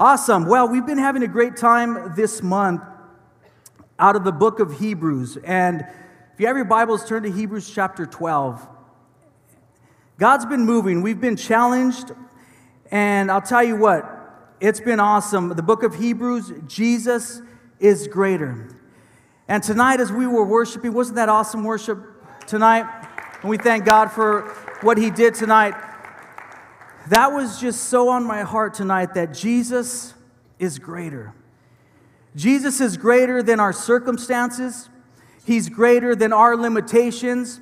Awesome. Well, we've been having a great time this month out of the book of Hebrews. And if you have your Bibles, turn to Hebrews chapter 12. God's been moving. We've been challenged. And I'll tell you what, it's been awesome. The book of Hebrews, Jesus is greater. And tonight, as we were worshiping, wasn't that awesome worship tonight? And we thank God for what He did tonight. That was just so on my heart tonight that Jesus is greater. Jesus is greater than our circumstances, He's greater than our limitations.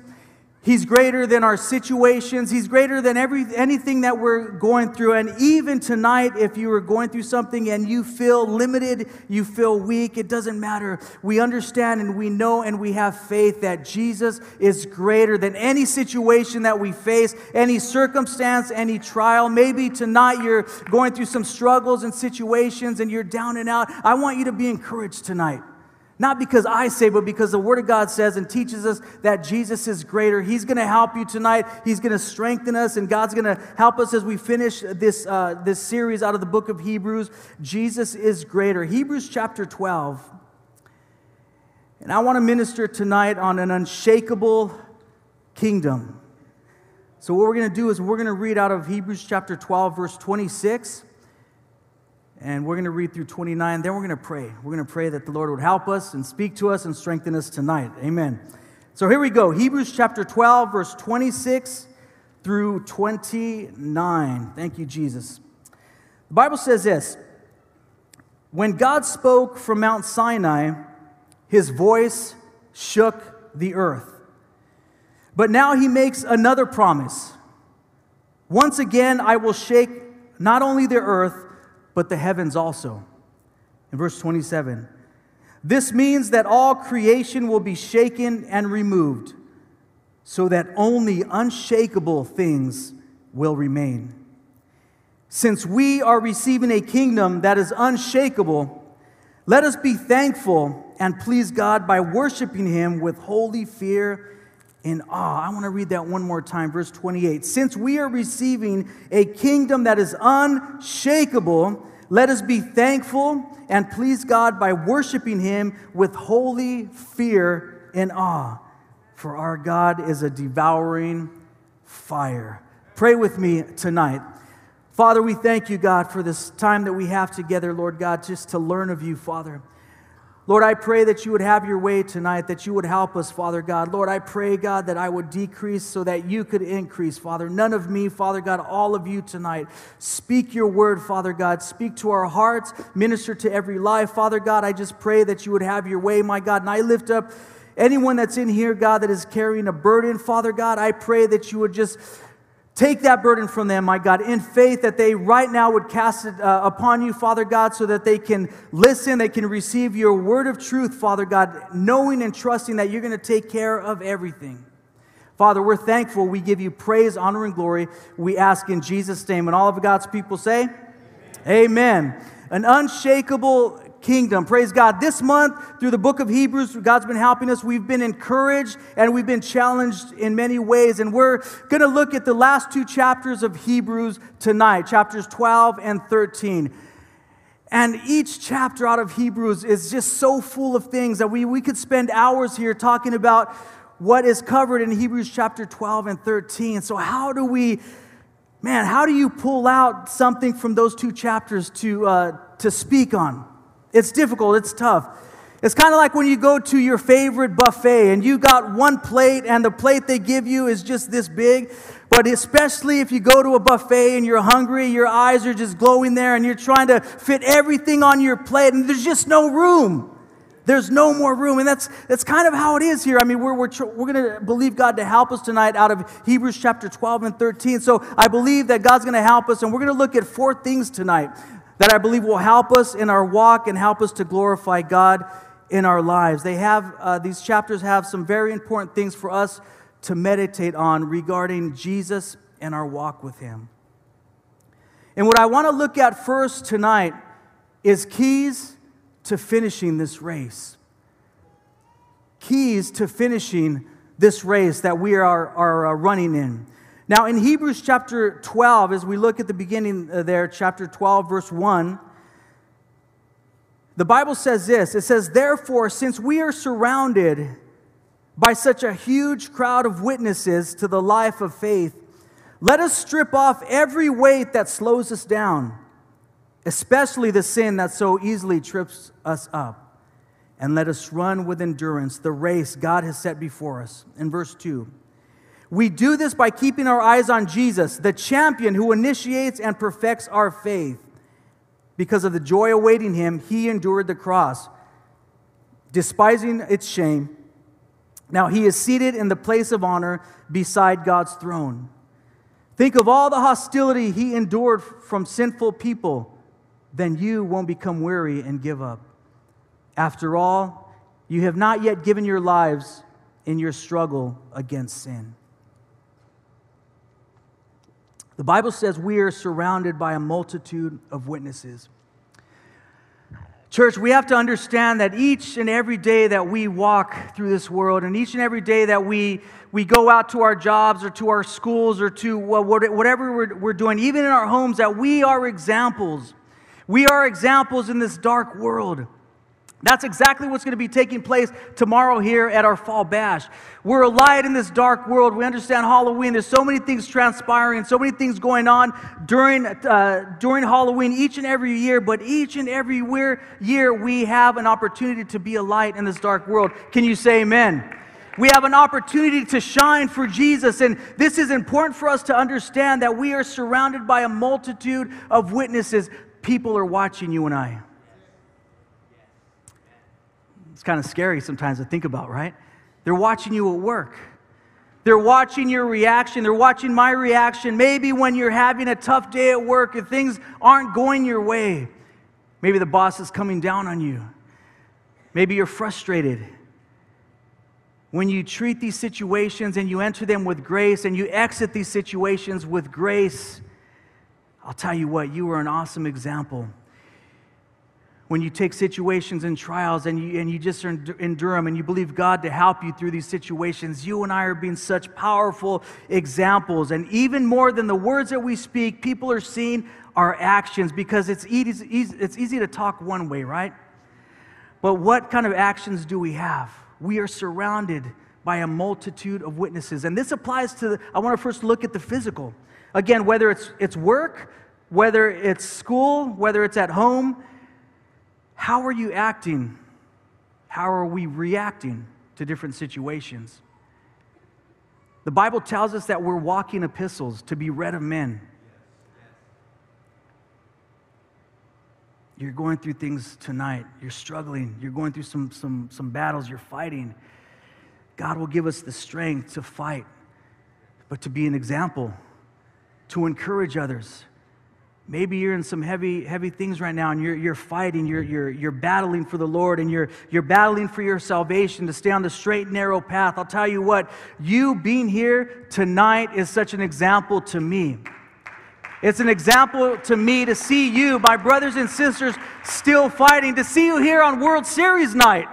He's greater than our situations. He's greater than every, anything that we're going through. And even tonight, if you are going through something and you feel limited, you feel weak, it doesn't matter. We understand and we know and we have faith that Jesus is greater than any situation that we face, any circumstance, any trial. Maybe tonight you're going through some struggles and situations and you're down and out. I want you to be encouraged tonight. Not because I say, but because the Word of God says and teaches us that Jesus is greater. He's going to help you tonight. He's going to strengthen us, and God's going to help us as we finish this, uh, this series out of the book of Hebrews. Jesus is greater. Hebrews chapter 12. And I want to minister tonight on an unshakable kingdom. So, what we're going to do is we're going to read out of Hebrews chapter 12, verse 26. And we're going to read through 29. Then we're going to pray. We're going to pray that the Lord would help us and speak to us and strengthen us tonight. Amen. So here we go Hebrews chapter 12, verse 26 through 29. Thank you, Jesus. The Bible says this When God spoke from Mount Sinai, his voice shook the earth. But now he makes another promise. Once again, I will shake not only the earth, but the heavens also. In verse 27, this means that all creation will be shaken and removed, so that only unshakable things will remain. Since we are receiving a kingdom that is unshakable, let us be thankful and please God by worshiping Him with holy fear and awe. I want to read that one more time, verse 28. Since we are receiving a kingdom that is unshakable, let us be thankful and please God by worshiping Him with holy fear and awe. For our God is a devouring fire. Pray with me tonight. Father, we thank you, God, for this time that we have together, Lord God, just to learn of you, Father. Lord, I pray that you would have your way tonight, that you would help us, Father God. Lord, I pray, God, that I would decrease so that you could increase, Father. None of me, Father God, all of you tonight. Speak your word, Father God. Speak to our hearts, minister to every life, Father God. I just pray that you would have your way, my God. And I lift up anyone that's in here, God, that is carrying a burden, Father God. I pray that you would just Take that burden from them, my God, in faith that they right now would cast it uh, upon you, Father God, so that they can listen, they can receive your word of truth, Father God, knowing and trusting that you're going to take care of everything. Father, we're thankful. We give you praise, honor, and glory. We ask in Jesus' name. And all of God's people say, Amen. Amen. An unshakable kingdom. Praise God. This month, through the book of Hebrews, God's been helping us. We've been encouraged and we've been challenged in many ways. And we're going to look at the last two chapters of Hebrews tonight, chapters 12 and 13. And each chapter out of Hebrews is just so full of things that we, we could spend hours here talking about what is covered in Hebrews chapter 12 and 13. So, how do we, man, how do you pull out something from those two chapters to, uh, to speak on? It's difficult, it's tough. It's kind of like when you go to your favorite buffet and you got one plate and the plate they give you is just this big. But especially if you go to a buffet and you're hungry, your eyes are just glowing there and you're trying to fit everything on your plate and there's just no room. There's no more room. And that's, that's kind of how it is here. I mean, we're, we're, we're going to believe God to help us tonight out of Hebrews chapter 12 and 13. So I believe that God's going to help us. And we're going to look at four things tonight that I believe will help us in our walk and help us to glorify God in our lives. They have, uh, these chapters have some very important things for us to meditate on regarding Jesus and our walk with Him. And what I want to look at first tonight is keys to finishing this race. Keys to finishing this race that we are, are running in. Now, in Hebrews chapter 12, as we look at the beginning uh, there, chapter 12, verse 1, The Bible says this it says, Therefore, since we are surrounded by such a huge crowd of witnesses to the life of faith, let us strip off every weight that slows us down, especially the sin that so easily trips us up, and let us run with endurance the race God has set before us. In verse 2, we do this by keeping our eyes on Jesus, the champion who initiates and perfects our faith. Because of the joy awaiting him, he endured the cross, despising its shame. Now he is seated in the place of honor beside God's throne. Think of all the hostility he endured from sinful people. Then you won't become weary and give up. After all, you have not yet given your lives in your struggle against sin. The Bible says we are surrounded by a multitude of witnesses. Church, we have to understand that each and every day that we walk through this world, and each and every day that we, we go out to our jobs or to our schools or to whatever we're, we're doing, even in our homes, that we are examples. We are examples in this dark world. That's exactly what's going to be taking place tomorrow here at our fall bash. We're a light in this dark world. We understand Halloween. There's so many things transpiring, so many things going on during, uh, during Halloween each and every year. But each and every year, year, we have an opportunity to be a light in this dark world. Can you say amen? We have an opportunity to shine for Jesus. And this is important for us to understand that we are surrounded by a multitude of witnesses. People are watching you and I. It's kind of scary sometimes to think about, right? They're watching you at work. They're watching your reaction. They're watching my reaction. Maybe when you're having a tough day at work and things aren't going your way. Maybe the boss is coming down on you. Maybe you're frustrated. When you treat these situations and you enter them with grace and you exit these situations with grace, I'll tell you what, you are an awesome example when you take situations and trials and you, and you just endure them and you believe God to help you through these situations, you and I are being such powerful examples. And even more than the words that we speak, people are seeing our actions because it's easy, it's easy to talk one way, right? But what kind of actions do we have? We are surrounded by a multitude of witnesses. And this applies to, the, I want to first look at the physical. Again, whether it's, it's work, whether it's school, whether it's at home, how are you acting? How are we reacting to different situations? The Bible tells us that we're walking epistles to be read of men. You're going through things tonight. You're struggling. You're going through some, some, some battles. You're fighting. God will give us the strength to fight, but to be an example, to encourage others, Maybe you're in some heavy, heavy things right now and you're, you're fighting, you're, you're, you're battling for the Lord and you're, you're battling for your salvation to stay on the straight, narrow path. I'll tell you what, you being here tonight is such an example to me. It's an example to me to see you, my brothers and sisters, still fighting, to see you here on World Series night,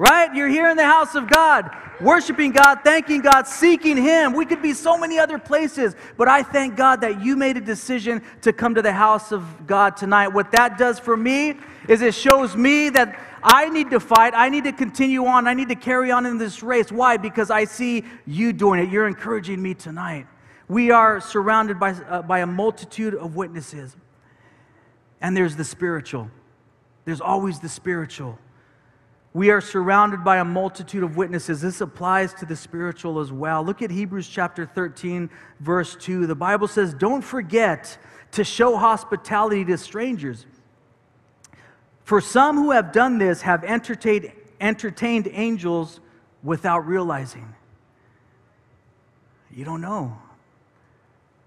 right? You're here in the house of God worshiping God, thanking God, seeking Him. We could be so many other places, but I thank God that you made a decision to come to the house of God tonight. What that does for me is it shows me that I need to fight. I need to continue on. I need to carry on in this race. Why? Because I see you doing it. You're encouraging me tonight. We are surrounded by, uh, by a multitude of witnesses. And there's the spiritual. There's always the spiritual. We are surrounded by a multitude of witnesses. This applies to the spiritual as well. Look at Hebrews chapter 13, verse 2. The Bible says, Don't forget to show hospitality to strangers. For some who have done this have entertained, entertained angels without realizing. You don't know.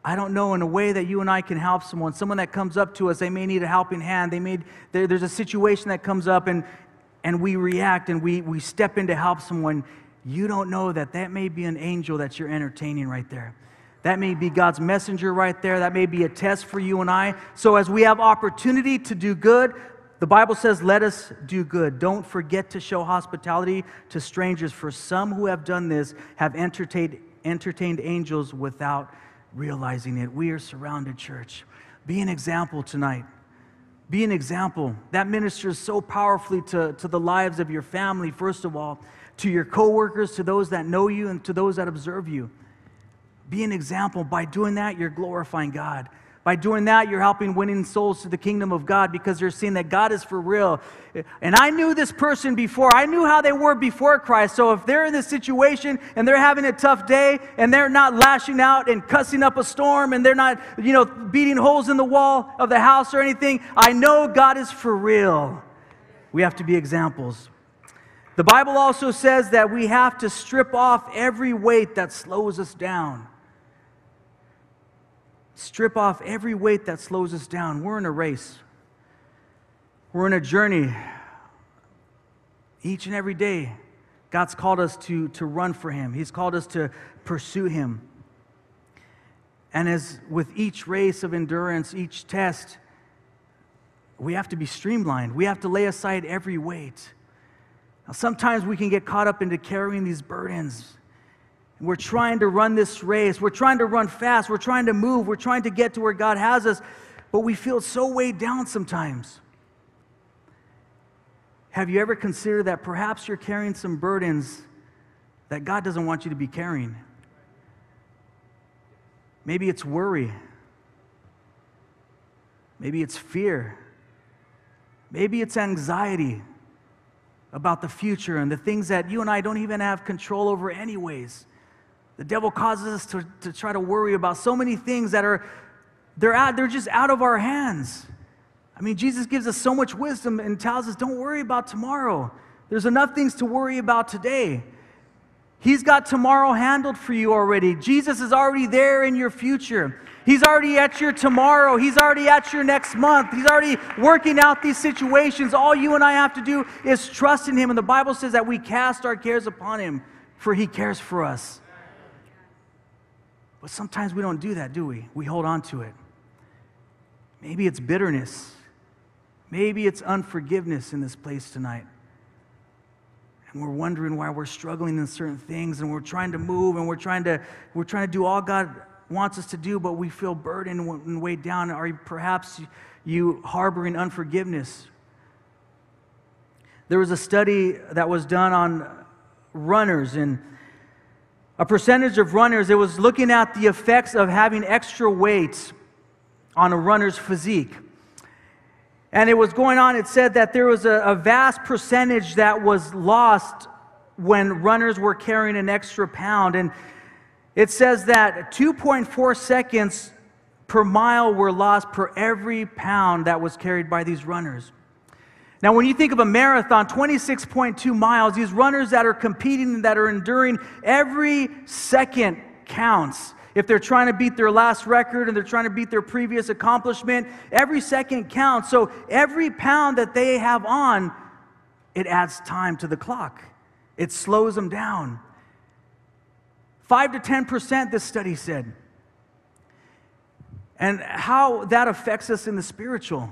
I don't know in a way that you and I can help someone. Someone that comes up to us, they may need a helping hand. They may, there, there's a situation that comes up, and, and we react and we, we step in to help someone, you don't know that that may be an angel that you're entertaining right there. That may be God's messenger right there. That may be a test for you and I. So, as we have opportunity to do good, the Bible says, let us do good. Don't forget to show hospitality to strangers, for some who have done this have entertained, entertained angels without realizing it. We are surrounded, church. Be an example tonight. Be an example. That ministers so powerfully to, to the lives of your family, first of all, to your coworkers, to those that know you, and to those that observe you. Be an example. By doing that, you're glorifying God. By doing that, you're helping winning souls to the kingdom of God because you're seeing that God is for real. And I knew this person before. I knew how they were before Christ. So if they're in this situation and they're having a tough day and they're not lashing out and cussing up a storm and they're not, you know, beating holes in the wall of the house or anything, I know God is for real. We have to be examples. The Bible also says that we have to strip off every weight that slows us down. Strip off every weight that slows us down. We're in a race, we're in a journey. Each and every day, God's called us to, to run for Him, He's called us to pursue Him. And as with each race of endurance, each test, we have to be streamlined. We have to lay aside every weight. Now, sometimes we can get caught up into carrying these burdens. We're trying to run this race. We're trying to run fast. We're trying to move. We're trying to get to where God has us, but we feel so weighed down sometimes. Have you ever considered that perhaps you're carrying some burdens that God doesn't want you to be carrying? Maybe it's worry. Maybe it's fear. Maybe it's anxiety about the future and the things that you and I don't even have control over, anyways. The devil causes us to, to try to worry about so many things that are they're out, they're just out of our hands. I mean, Jesus gives us so much wisdom and tells us, don't worry about tomorrow. There's enough things to worry about today. He's got tomorrow handled for you already. Jesus is already there in your future. He's already at your tomorrow. He's already at your next month. He's already working out these situations. All you and I have to do is trust in Him. And the Bible says that we cast our cares upon Him, for He cares for us. But sometimes we don't do that, do we? We hold on to it. Maybe it's bitterness. Maybe it's unforgiveness in this place tonight. And we're wondering why we're struggling in certain things and we're trying to move and we're trying to we're trying to do all God wants us to do, but we feel burdened and weighed down. Are perhaps you harboring unforgiveness? There was a study that was done on runners and a percentage of runners, it was looking at the effects of having extra weight on a runner's physique. And it was going on, it said that there was a, a vast percentage that was lost when runners were carrying an extra pound. And it says that 2.4 seconds per mile were lost per every pound that was carried by these runners. Now, when you think of a marathon, 26.2 miles, these runners that are competing, that are enduring, every second counts. If they're trying to beat their last record and they're trying to beat their previous accomplishment, every second counts. So every pound that they have on, it adds time to the clock. It slows them down. 5 to 10%, this study said. And how that affects us in the spiritual.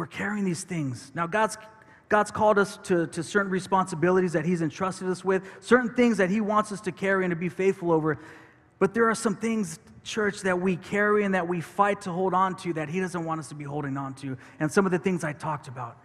We're carrying these things. Now, God's, God's called us to, to certain responsibilities that He's entrusted us with, certain things that He wants us to carry and to be faithful over. But there are some things, church, that we carry and that we fight to hold on to that He doesn't want us to be holding on to. And some of the things I talked about.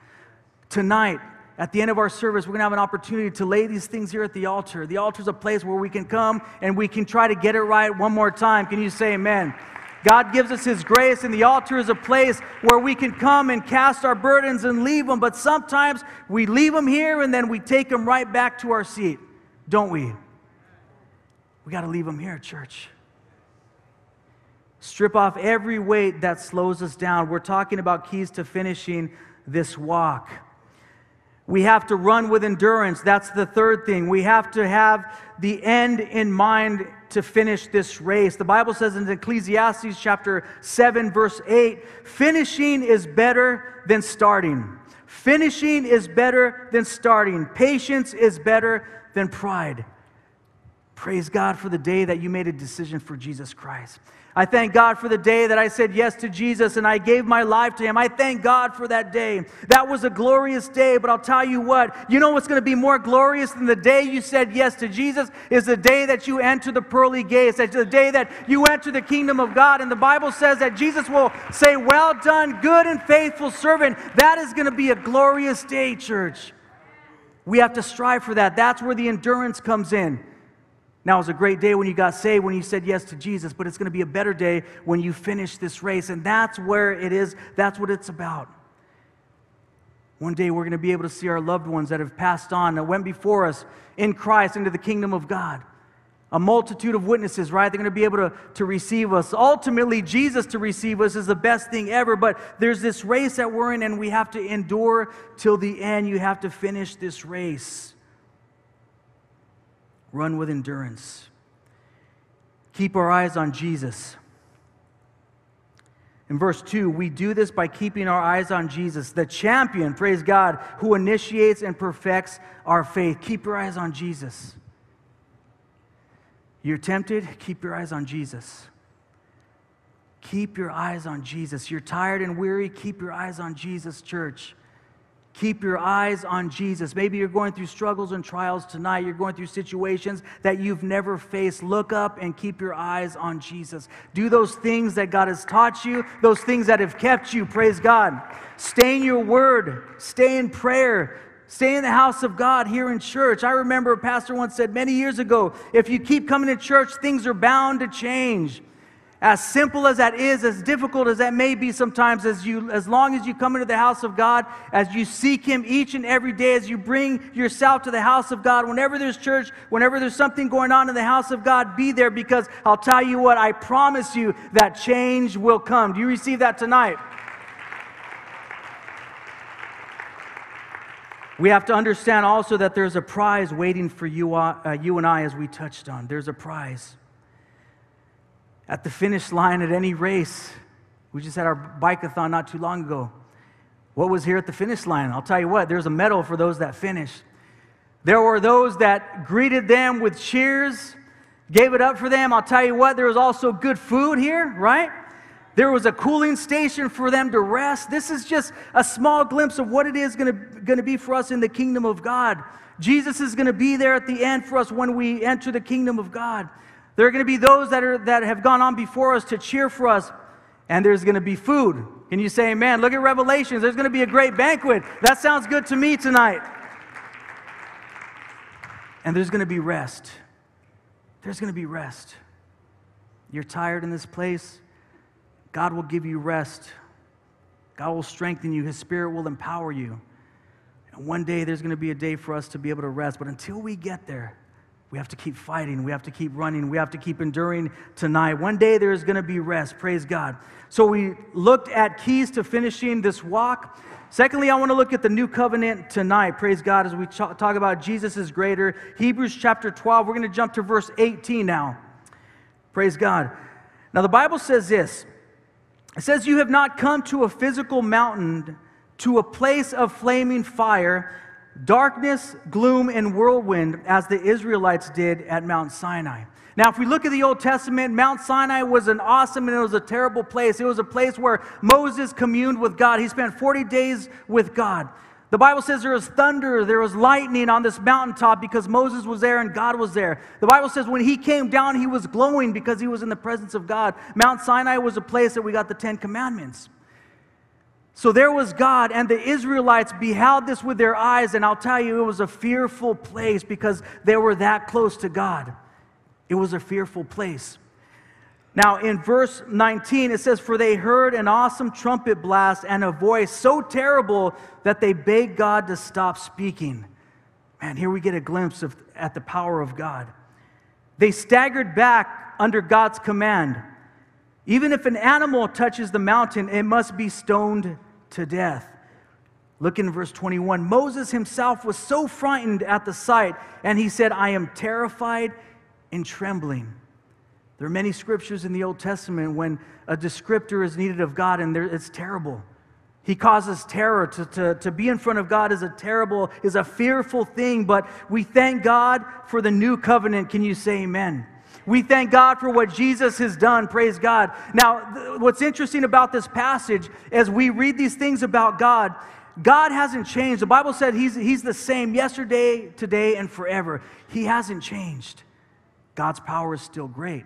Tonight, at the end of our service, we're going to have an opportunity to lay these things here at the altar. The altar is a place where we can come and we can try to get it right one more time. Can you say amen? God gives us His grace, and the altar is a place where we can come and cast our burdens and leave them. But sometimes we leave them here and then we take them right back to our seat, don't we? We got to leave them here, church. Strip off every weight that slows us down. We're talking about keys to finishing this walk. We have to run with endurance. That's the third thing. We have to have the end in mind to finish this race. The Bible says in Ecclesiastes chapter 7, verse 8 finishing is better than starting. Finishing is better than starting. Patience is better than pride. Praise God for the day that you made a decision for Jesus Christ. I thank God for the day that I said yes to Jesus and I gave my life to Him. I thank God for that day. That was a glorious day, but I'll tell you what, you know what's going to be more glorious than the day you said yes to Jesus is the day that you enter the pearly gates. It's the day that you enter the kingdom of God. And the Bible says that Jesus will say, Well done, good and faithful servant. That is going to be a glorious day, church. We have to strive for that. That's where the endurance comes in. Now, it was a great day when you got saved, when you said yes to Jesus, but it's going to be a better day when you finish this race. And that's where it is, that's what it's about. One day we're going to be able to see our loved ones that have passed on, that went before us in Christ into the kingdom of God. A multitude of witnesses, right? They're going to be able to, to receive us. Ultimately, Jesus to receive us is the best thing ever, but there's this race that we're in, and we have to endure till the end. You have to finish this race. Run with endurance. Keep our eyes on Jesus. In verse 2, we do this by keeping our eyes on Jesus, the champion, praise God, who initiates and perfects our faith. Keep your eyes on Jesus. You're tempted, keep your eyes on Jesus. Keep your eyes on Jesus. You're tired and weary, keep your eyes on Jesus, church. Keep your eyes on Jesus. Maybe you're going through struggles and trials tonight. You're going through situations that you've never faced. Look up and keep your eyes on Jesus. Do those things that God has taught you, those things that have kept you. Praise God. Stay in your word, stay in prayer. Stay in the house of God here in church. I remember a pastor once said many years ago if you keep coming to church, things are bound to change. As simple as that is, as difficult as that may be sometimes, as, you, as long as you come into the house of God, as you seek Him each and every day, as you bring yourself to the house of God, whenever there's church, whenever there's something going on in the house of God, be there because I'll tell you what, I promise you that change will come. Do you receive that tonight? We have to understand also that there's a prize waiting for you, uh, you and I, as we touched on. There's a prize at the finish line at any race. We just had our bikeathon not too long ago. What was here at the finish line? I'll tell you what, there's a medal for those that finished. There were those that greeted them with cheers, gave it up for them. I'll tell you what, there was also good food here, right? There was a cooling station for them to rest. This is just a small glimpse of what it is going to be for us in the kingdom of God. Jesus is going to be there at the end for us when we enter the kingdom of God. There are going to be those that, are, that have gone on before us to cheer for us, and there's going to be food. Can you say amen? Look at Revelations. There's going to be a great banquet. That sounds good to me tonight. And there's going to be rest. There's going to be rest. You're tired in this place. God will give you rest. God will strengthen you. His Spirit will empower you. And one day there's going to be a day for us to be able to rest. But until we get there, we have to keep fighting. We have to keep running. We have to keep enduring tonight. One day there is going to be rest. Praise God. So we looked at keys to finishing this walk. Secondly, I want to look at the new covenant tonight. Praise God as we talk about Jesus is greater. Hebrews chapter 12. We're going to jump to verse 18 now. Praise God. Now the Bible says this. It says, You have not come to a physical mountain, to a place of flaming fire darkness, gloom, and whirlwind as the Israelites did at Mount Sinai. Now, if we look at the Old Testament, Mount Sinai was an awesome and it was a terrible place. It was a place where Moses communed with God. He spent 40 days with God. The Bible says there was thunder, there was lightning on this mountaintop because Moses was there and God was there. The Bible says when he came down, he was glowing because he was in the presence of God. Mount Sinai was a place that we got the Ten Commandments. So there was God, and the Israelites beheld this with their eyes, and I'll tell you, it was a fearful place because they were that close to God. It was a fearful place. Now, in verse 19, it says, For they heard an awesome trumpet blast and a voice so terrible that they begged God to stop speaking. Man, here we get a glimpse of, at the power of God. They staggered back under God's command. Even if an animal touches the mountain, it must be stoned to death. Look in verse 21. Moses himself was so frightened at the sight, and he said, I am terrified and trembling. There are many scriptures in the Old Testament when a descriptor is needed of God, and it's terrible. He causes terror. To, to, to be in front of God is a terrible, is a fearful thing, but we thank God for the new covenant. Can you say amen? We thank God for what Jesus has done. Praise God. Now, th- what's interesting about this passage as we read these things about God, God hasn't changed. The Bible said he's, he's the same yesterday, today, and forever. He hasn't changed. God's power is still great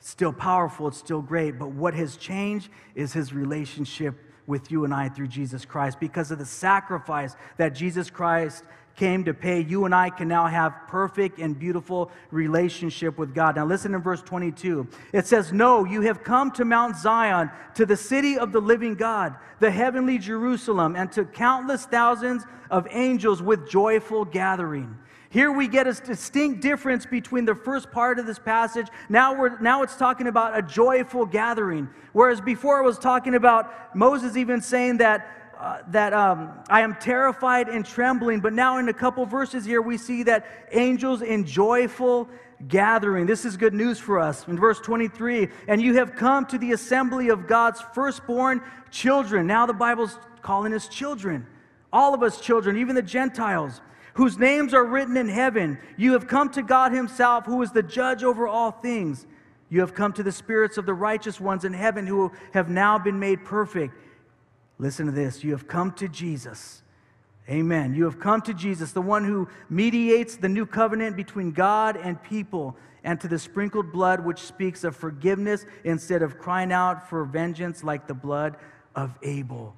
It's still powerful, it's still great, but what has changed is his relationship with you and I through Jesus Christ. Because of the sacrifice that Jesus Christ came to pay, you and I can now have perfect and beautiful relationship with God. Now listen in verse 22. It says, "No, you have come to Mount Zion, to the city of the living God, the heavenly Jerusalem, and to countless thousands of angels with joyful gathering." Here we get a distinct difference between the first part of this passage. Now, we're, now it's talking about a joyful gathering. Whereas before it was talking about Moses even saying that, uh, that um, I am terrified and trembling. But now in a couple verses here, we see that angels in joyful gathering. This is good news for us. In verse 23, and you have come to the assembly of God's firstborn children. Now the Bible's calling us children. All of us children, even the Gentiles whose names are written in heaven. You have come to God Himself, who is the judge over all things. You have come to the spirits of the righteous ones in heaven who have now been made perfect. Listen to this. You have come to Jesus. Amen. You have come to Jesus, the one who mediates the new covenant between God and people, and to the sprinkled blood which speaks of forgiveness instead of crying out for vengeance like the blood of Abel.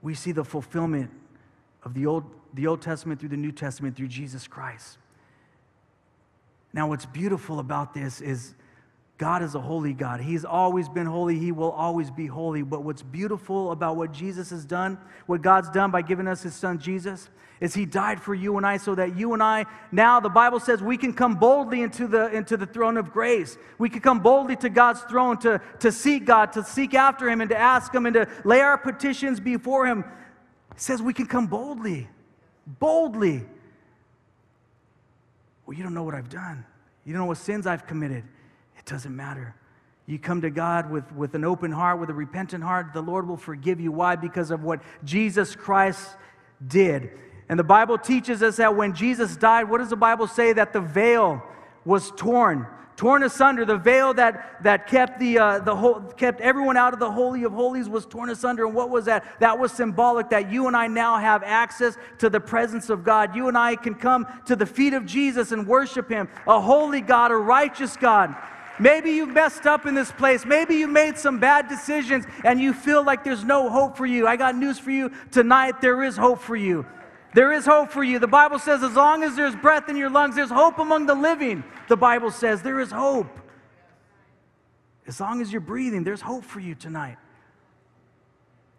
We see the fulfillment of the Old the Old Testament through the New Testament through Jesus Christ. Now, what's beautiful about this is God is a holy God. He's always been holy. He will always be holy. But what's beautiful about what Jesus has done, what God's done by giving us his son Jesus, is he died for you and I so that you and I, now the Bible says we can come boldly into the, into the throne of grace. We can come boldly to God's throne to, to seek God, to seek after him, and to ask him, and to lay our petitions before him. It says we can come boldly boldly. Well, you don't know what I've done. You don't know what sins I've committed. It doesn't matter. You come to God with, with an open heart, with a repentant heart, the Lord will forgive you. Why? Because of what Jesus Christ did. And the Bible teaches us that when Jesus died, what does the Bible say? That the veil was torn torn asunder. The veil that, that kept, the, uh, the whole, kept everyone out of the Holy of Holies was torn asunder. And what was that? That was symbolic that you and I now have access to the presence of God. You and I can come to the feet of Jesus and worship Him, a holy God, a righteous God. Maybe you've messed up in this place. Maybe you made some bad decisions and you feel like there's no hope for you. I got news for you tonight. There is hope for you. There is hope for you. The Bible says, as long as there's breath in your lungs, there's hope among the living. The Bible says, there is hope. As long as you're breathing, there's hope for you tonight.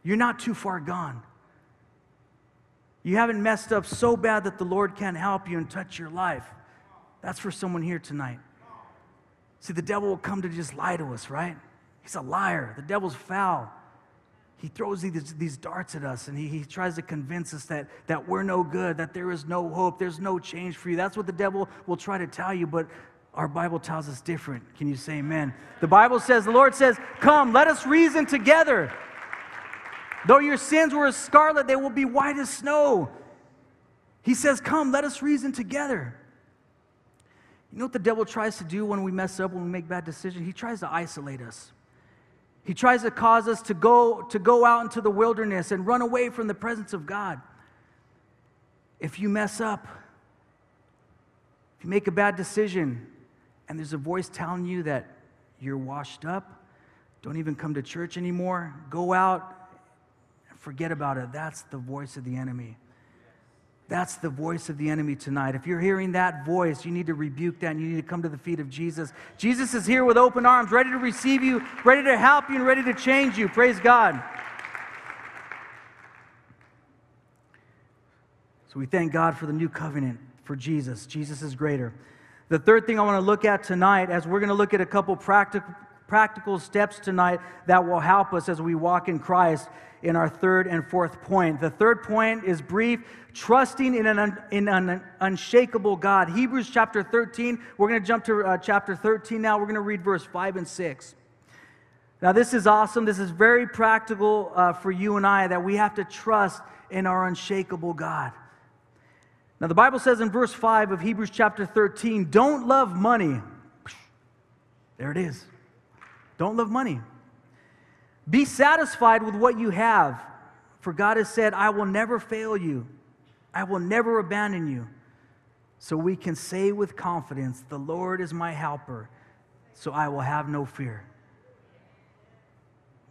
You're not too far gone. You haven't messed up so bad that the Lord can't help you and touch your life. That's for someone here tonight. See, the devil will come to just lie to us, right? He's a liar. The devil's foul he throws these, these darts at us and he, he tries to convince us that, that we're no good, that there is no hope, there's no change for you. That's what the devil will try to tell you, but our Bible tells us different. Can you say amen? The Bible says, the Lord says, Come, let us reason together. Though your sins were as scarlet, they will be white as snow. He says, Come, let us reason together. You know what the devil tries to do when we mess up, when we make bad decisions? He tries to isolate us. He tries to cause us to go, to go out into the wilderness and run away from the presence of God. If you mess up, if you make a bad decision, and there's a voice telling you that you're washed up, don't even come to church anymore, go out and forget about it. That's the voice of the enemy. That's the voice of the enemy tonight. If you're hearing that voice, you need to rebuke that and you need to come to the feet of Jesus. Jesus is here with open arms, ready to receive you, ready to help you, and ready to change you. Praise God. So we thank God for the new covenant, for Jesus. Jesus is greater. The third thing I want to look at tonight, as we're going to look at a couple practical, practical steps tonight that will help us as we walk in Christ, in our third and fourth point. The third point is brief trusting in an, in an unshakable God. Hebrews chapter 13, we're going to jump to uh, chapter 13 now. We're going to read verse 5 and 6. Now, this is awesome. This is very practical uh, for you and I that we have to trust in our unshakable God. Now, the Bible says in verse 5 of Hebrews chapter 13, don't love money. There it is. Don't love money. Be satisfied with what you have, for God has said, I will never fail you, I will never abandon you. So we can say with confidence, The Lord is my helper, so I will have no fear.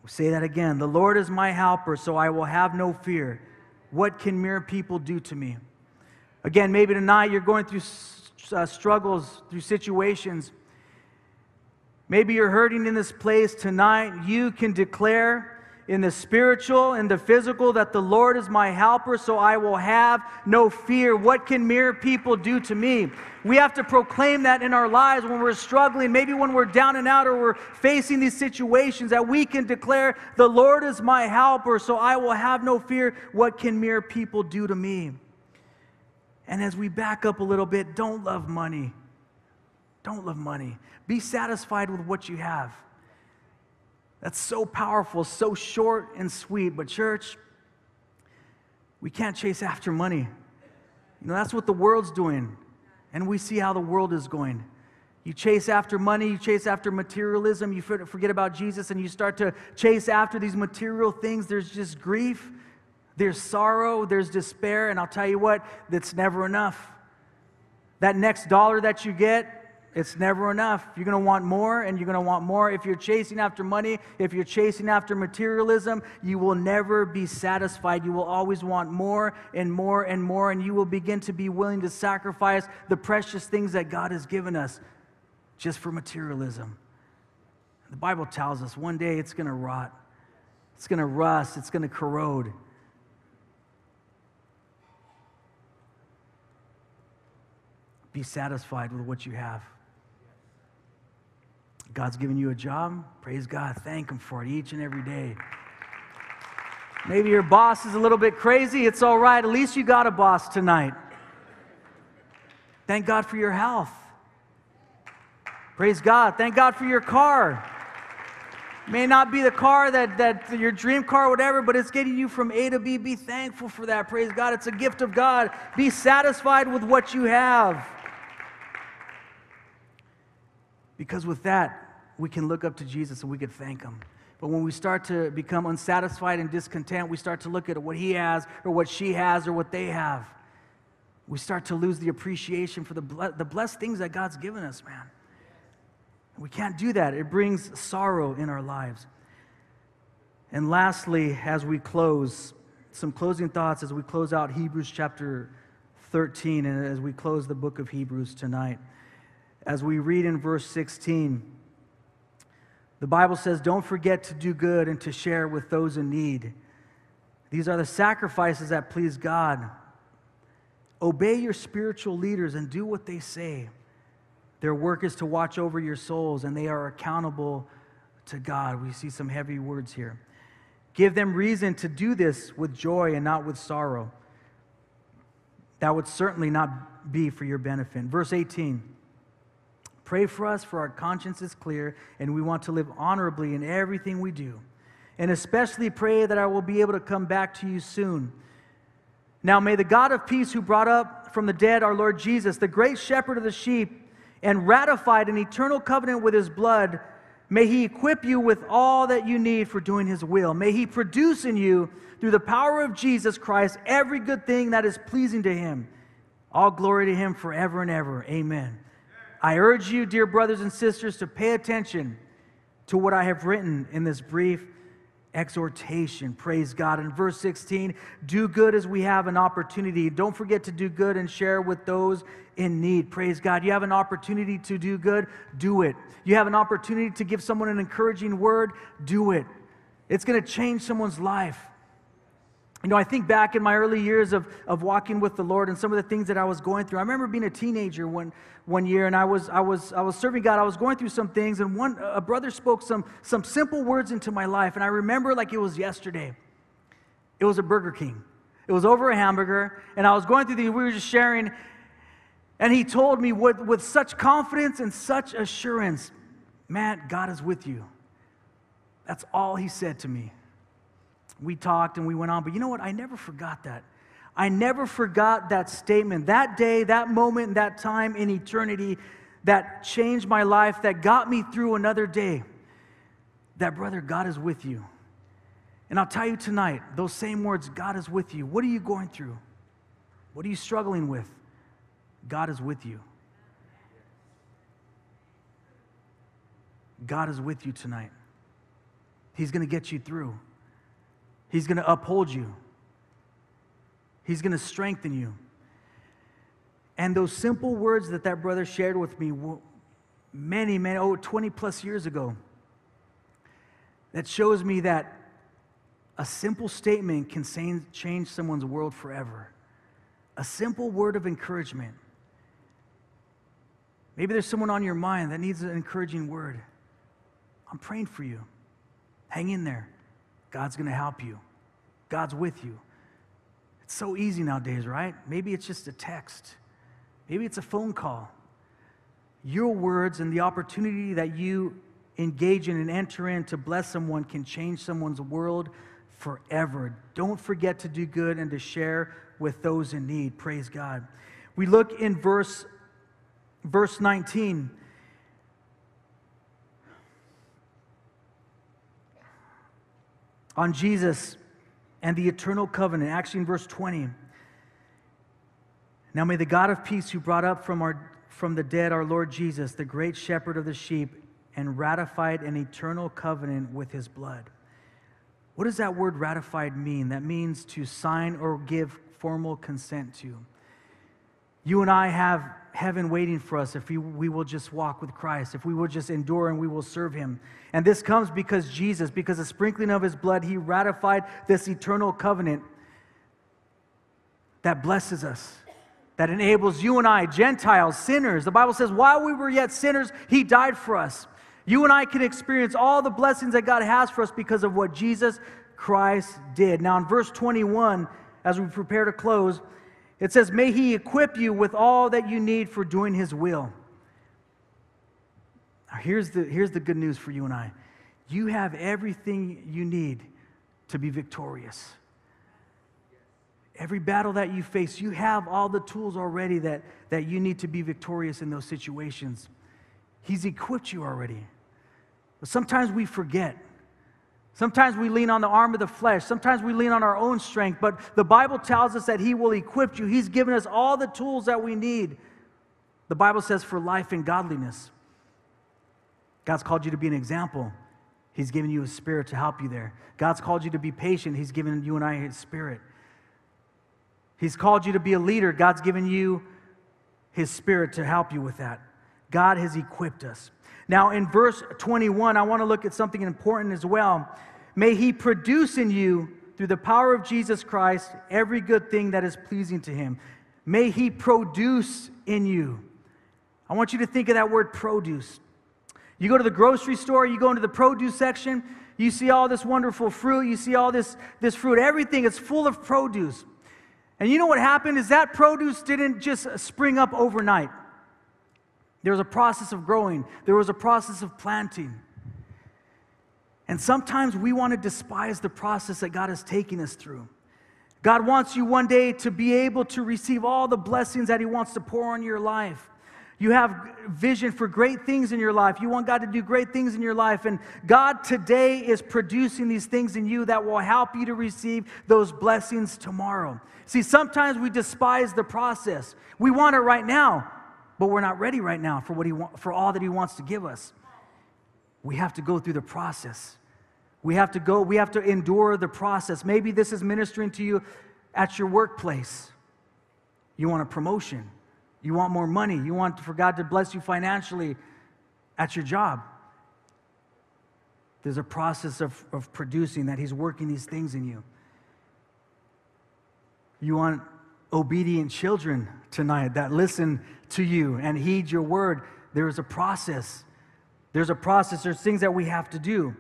We'll say that again. The Lord is my helper, so I will have no fear. What can mere people do to me? Again, maybe tonight you're going through uh, struggles, through situations. Maybe you're hurting in this place tonight. You can declare in the spiritual and the physical that the Lord is my helper, so I will have no fear. What can mere people do to me? We have to proclaim that in our lives when we're struggling, maybe when we're down and out or we're facing these situations, that we can declare, The Lord is my helper, so I will have no fear. What can mere people do to me? And as we back up a little bit, don't love money. Don't love money. Be satisfied with what you have. That's so powerful, so short and sweet. But, church, we can't chase after money. You know, that's what the world's doing. And we see how the world is going. You chase after money, you chase after materialism, you forget about Jesus, and you start to chase after these material things. There's just grief, there's sorrow, there's despair, and I'll tell you what, that's never enough. That next dollar that you get, it's never enough. You're going to want more and you're going to want more. If you're chasing after money, if you're chasing after materialism, you will never be satisfied. You will always want more and more and more, and you will begin to be willing to sacrifice the precious things that God has given us just for materialism. The Bible tells us one day it's going to rot, it's going to rust, it's going to corrode. Be satisfied with what you have. God's given you a job. Praise God. Thank Him for it each and every day. Maybe your boss is a little bit crazy. It's all right. At least you got a boss tonight. Thank God for your health. Praise God. Thank God for your car. May not be the car that, that your dream car, whatever, but it's getting you from A to B. Be thankful for that. Praise God. It's a gift of God. Be satisfied with what you have. Because with that, we can look up to Jesus and we can thank Him. But when we start to become unsatisfied and discontent, we start to look at what He has or what she has or what they have. We start to lose the appreciation for the, ble- the blessed things that God's given us, man. We can't do that. It brings sorrow in our lives. And lastly, as we close, some closing thoughts as we close out Hebrews chapter 13 and as we close the book of Hebrews tonight as we read in verse 16. The Bible says, Don't forget to do good and to share with those in need. These are the sacrifices that please God. Obey your spiritual leaders and do what they say. Their work is to watch over your souls, and they are accountable to God. We see some heavy words here. Give them reason to do this with joy and not with sorrow. That would certainly not be for your benefit. Verse 18. Pray for us, for our conscience is clear, and we want to live honorably in everything we do. And especially pray that I will be able to come back to you soon. Now, may the God of peace, who brought up from the dead our Lord Jesus, the great shepherd of the sheep, and ratified an eternal covenant with his blood, may he equip you with all that you need for doing his will. May he produce in you, through the power of Jesus Christ, every good thing that is pleasing to him. All glory to him forever and ever. Amen. I urge you, dear brothers and sisters, to pay attention to what I have written in this brief exhortation. Praise God. In verse 16, do good as we have an opportunity. Don't forget to do good and share with those in need. Praise God. You have an opportunity to do good, do it. You have an opportunity to give someone an encouraging word, do it. It's going to change someone's life. You know, I think back in my early years of, of walking with the Lord and some of the things that I was going through. I remember being a teenager one, one year and I was, I, was, I was serving God. I was going through some things and one, a brother spoke some, some simple words into my life. And I remember like it was yesterday. It was a Burger King. It was over a hamburger. And I was going through the, we were just sharing. And he told me with, with such confidence and such assurance, Matt, God is with you. That's all he said to me. We talked and we went on, but you know what? I never forgot that. I never forgot that statement. That day, that moment, that time in eternity that changed my life, that got me through another day. That, brother, God is with you. And I'll tell you tonight, those same words, God is with you. What are you going through? What are you struggling with? God is with you. God is with you tonight. He's going to get you through. He's going to uphold you. He's going to strengthen you. And those simple words that that brother shared with me many, many, oh, 20 plus years ago, that shows me that a simple statement can change someone's world forever. A simple word of encouragement. Maybe there's someone on your mind that needs an encouraging word. I'm praying for you. Hang in there. God's going to help you. God's with you. It's so easy nowadays, right? Maybe it's just a text. Maybe it's a phone call. Your words and the opportunity that you engage in and enter in to bless someone can change someone's world forever. Don't forget to do good and to share with those in need. Praise God. We look in verse verse 19. On Jesus and the eternal covenant, actually in verse 20. Now may the God of peace who brought up from, our, from the dead our Lord Jesus, the great shepherd of the sheep, and ratified an eternal covenant with his blood. What does that word ratified mean? That means to sign or give formal consent to. You and I have heaven waiting for us if we, we will just walk with Christ, if we will just endure and we will serve him. And this comes because Jesus, because the sprinkling of his blood, he ratified this eternal covenant that blesses us, that enables you and I, Gentiles, sinners. The Bible says, while we were yet sinners, he died for us. You and I can experience all the blessings that God has for us because of what Jesus Christ did. Now, in verse 21, as we prepare to close, it says, May He equip you with all that you need for doing His will. Now, here's the, here's the good news for you and I you have everything you need to be victorious. Every battle that you face, you have all the tools already that, that you need to be victorious in those situations. He's equipped you already. But sometimes we forget. Sometimes we lean on the arm of the flesh. Sometimes we lean on our own strength. But the Bible tells us that He will equip you. He's given us all the tools that we need. The Bible says for life and godliness. God's called you to be an example. He's given you a spirit to help you there. God's called you to be patient. He's given you and I His spirit. He's called you to be a leader. God's given you His spirit to help you with that. God has equipped us. Now, in verse 21, I want to look at something important as well. May He produce in you, through the power of Jesus Christ, every good thing that is pleasing to Him. May He produce in you. I want you to think of that word produce. You go to the grocery store, you go into the produce section, you see all this wonderful fruit, you see all this, this fruit, everything is full of produce. And you know what happened is that produce didn't just spring up overnight. There was a process of growing, there was a process of planting. And sometimes we want to despise the process that God is taking us through. God wants you one day to be able to receive all the blessings that He wants to pour on your life. You have vision for great things in your life. You want God to do great things in your life. And God today is producing these things in you that will help you to receive those blessings tomorrow. See, sometimes we despise the process. We want it right now but we're not ready right now for, what he wa- for all that He wants to give us. We have to go through the process. We have to go, we have to endure the process. Maybe this is ministering to you at your workplace. You want a promotion, you want more money, you want for God to bless you financially at your job. There's a process of, of producing that He's working these things in you. You want obedient children tonight that listen to you and heed your word. There is a process. There's a process. There's things that we have to do.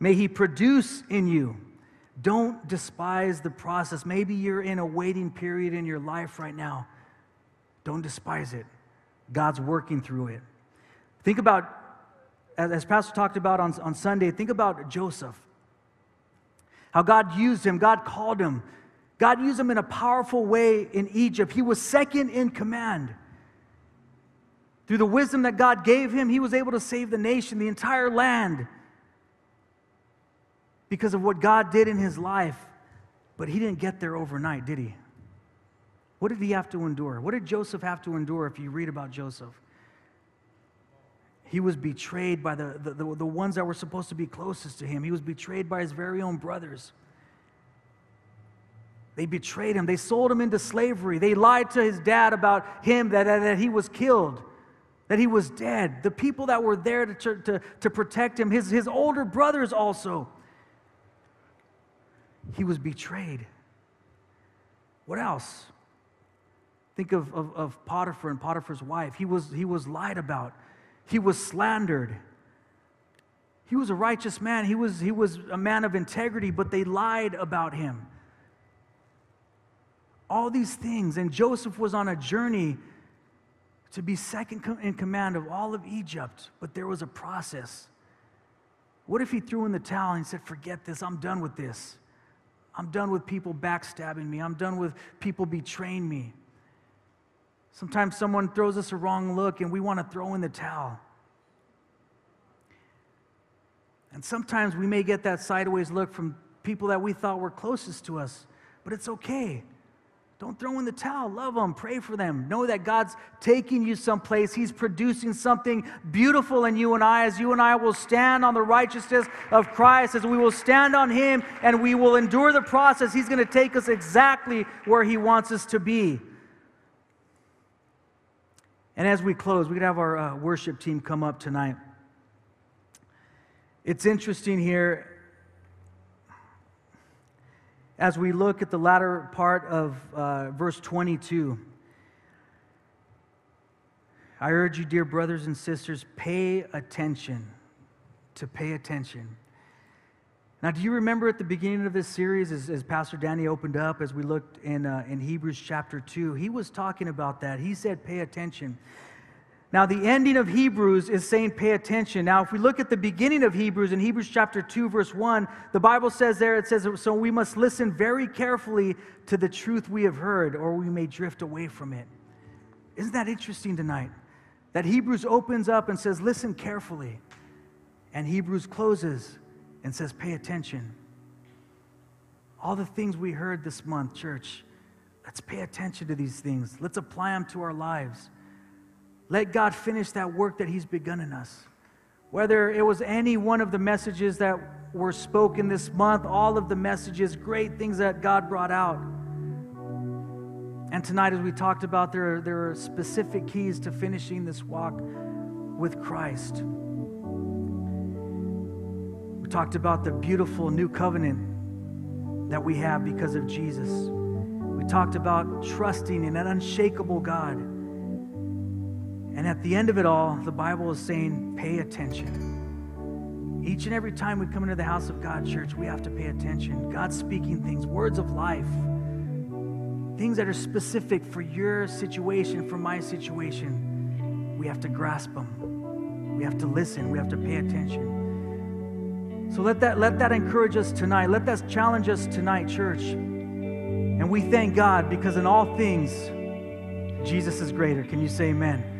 May He produce in you. Don't despise the process. Maybe you're in a waiting period in your life right now. Don't despise it. God's working through it. Think about as, as Pastor talked about on, on Sunday, think about Joseph. How God used him, God called him. God used him in a powerful way in Egypt. He was second in command. Through the wisdom that God gave him, he was able to save the nation, the entire land, because of what God did in his life. But he didn't get there overnight, did he? What did he have to endure? What did Joseph have to endure if you read about Joseph? He was betrayed by the, the, the, the, ones that were supposed to be closest to him. He was betrayed by his very own brothers. They betrayed him. They sold him into slavery. They lied to his dad about him that, that, he was killed, that he was dead. The people that were there to, to, to protect him, his, his older brothers also. He was betrayed. What else? Think of, of, of Potiphar and Potiphar's wife. He was, he was lied about. He was slandered. He was a righteous man. He was, he was a man of integrity, but they lied about him. All these things. And Joseph was on a journey to be second in command of all of Egypt, but there was a process. What if he threw in the towel and said, Forget this, I'm done with this. I'm done with people backstabbing me, I'm done with people betraying me. Sometimes someone throws us a wrong look and we want to throw in the towel. And sometimes we may get that sideways look from people that we thought were closest to us, but it's okay. Don't throw in the towel. Love them. Pray for them. Know that God's taking you someplace. He's producing something beautiful in you and I as you and I will stand on the righteousness of Christ, as we will stand on Him and we will endure the process. He's going to take us exactly where He wants us to be. And as we close, we could have our uh, worship team come up tonight. It's interesting here as we look at the latter part of uh, verse 22. I urge you, dear brothers and sisters, pay attention. To pay attention. Now, do you remember at the beginning of this series, as, as Pastor Danny opened up, as we looked in, uh, in Hebrews chapter 2, he was talking about that. He said, pay attention. Now, the ending of Hebrews is saying, pay attention. Now, if we look at the beginning of Hebrews, in Hebrews chapter 2, verse 1, the Bible says there, it says, So we must listen very carefully to the truth we have heard, or we may drift away from it. Isn't that interesting tonight? That Hebrews opens up and says, Listen carefully. And Hebrews closes and says, Pay attention. All the things we heard this month, church, let's pay attention to these things. Let's apply them to our lives. Let God finish that work that He's begun in us. Whether it was any one of the messages that were spoken this month, all of the messages, great things that God brought out. And tonight, as we talked about, there, there are specific keys to finishing this walk with Christ. We talked about the beautiful new covenant that we have because of Jesus. We talked about trusting in an unshakable God. And at the end of it all, the Bible is saying, pay attention. Each and every time we come into the house of God, church, we have to pay attention. God's speaking things, words of life, things that are specific for your situation, for my situation. We have to grasp them. We have to listen. We have to pay attention. So let that, let that encourage us tonight. Let that challenge us tonight, church. And we thank God because in all things, Jesus is greater. Can you say amen?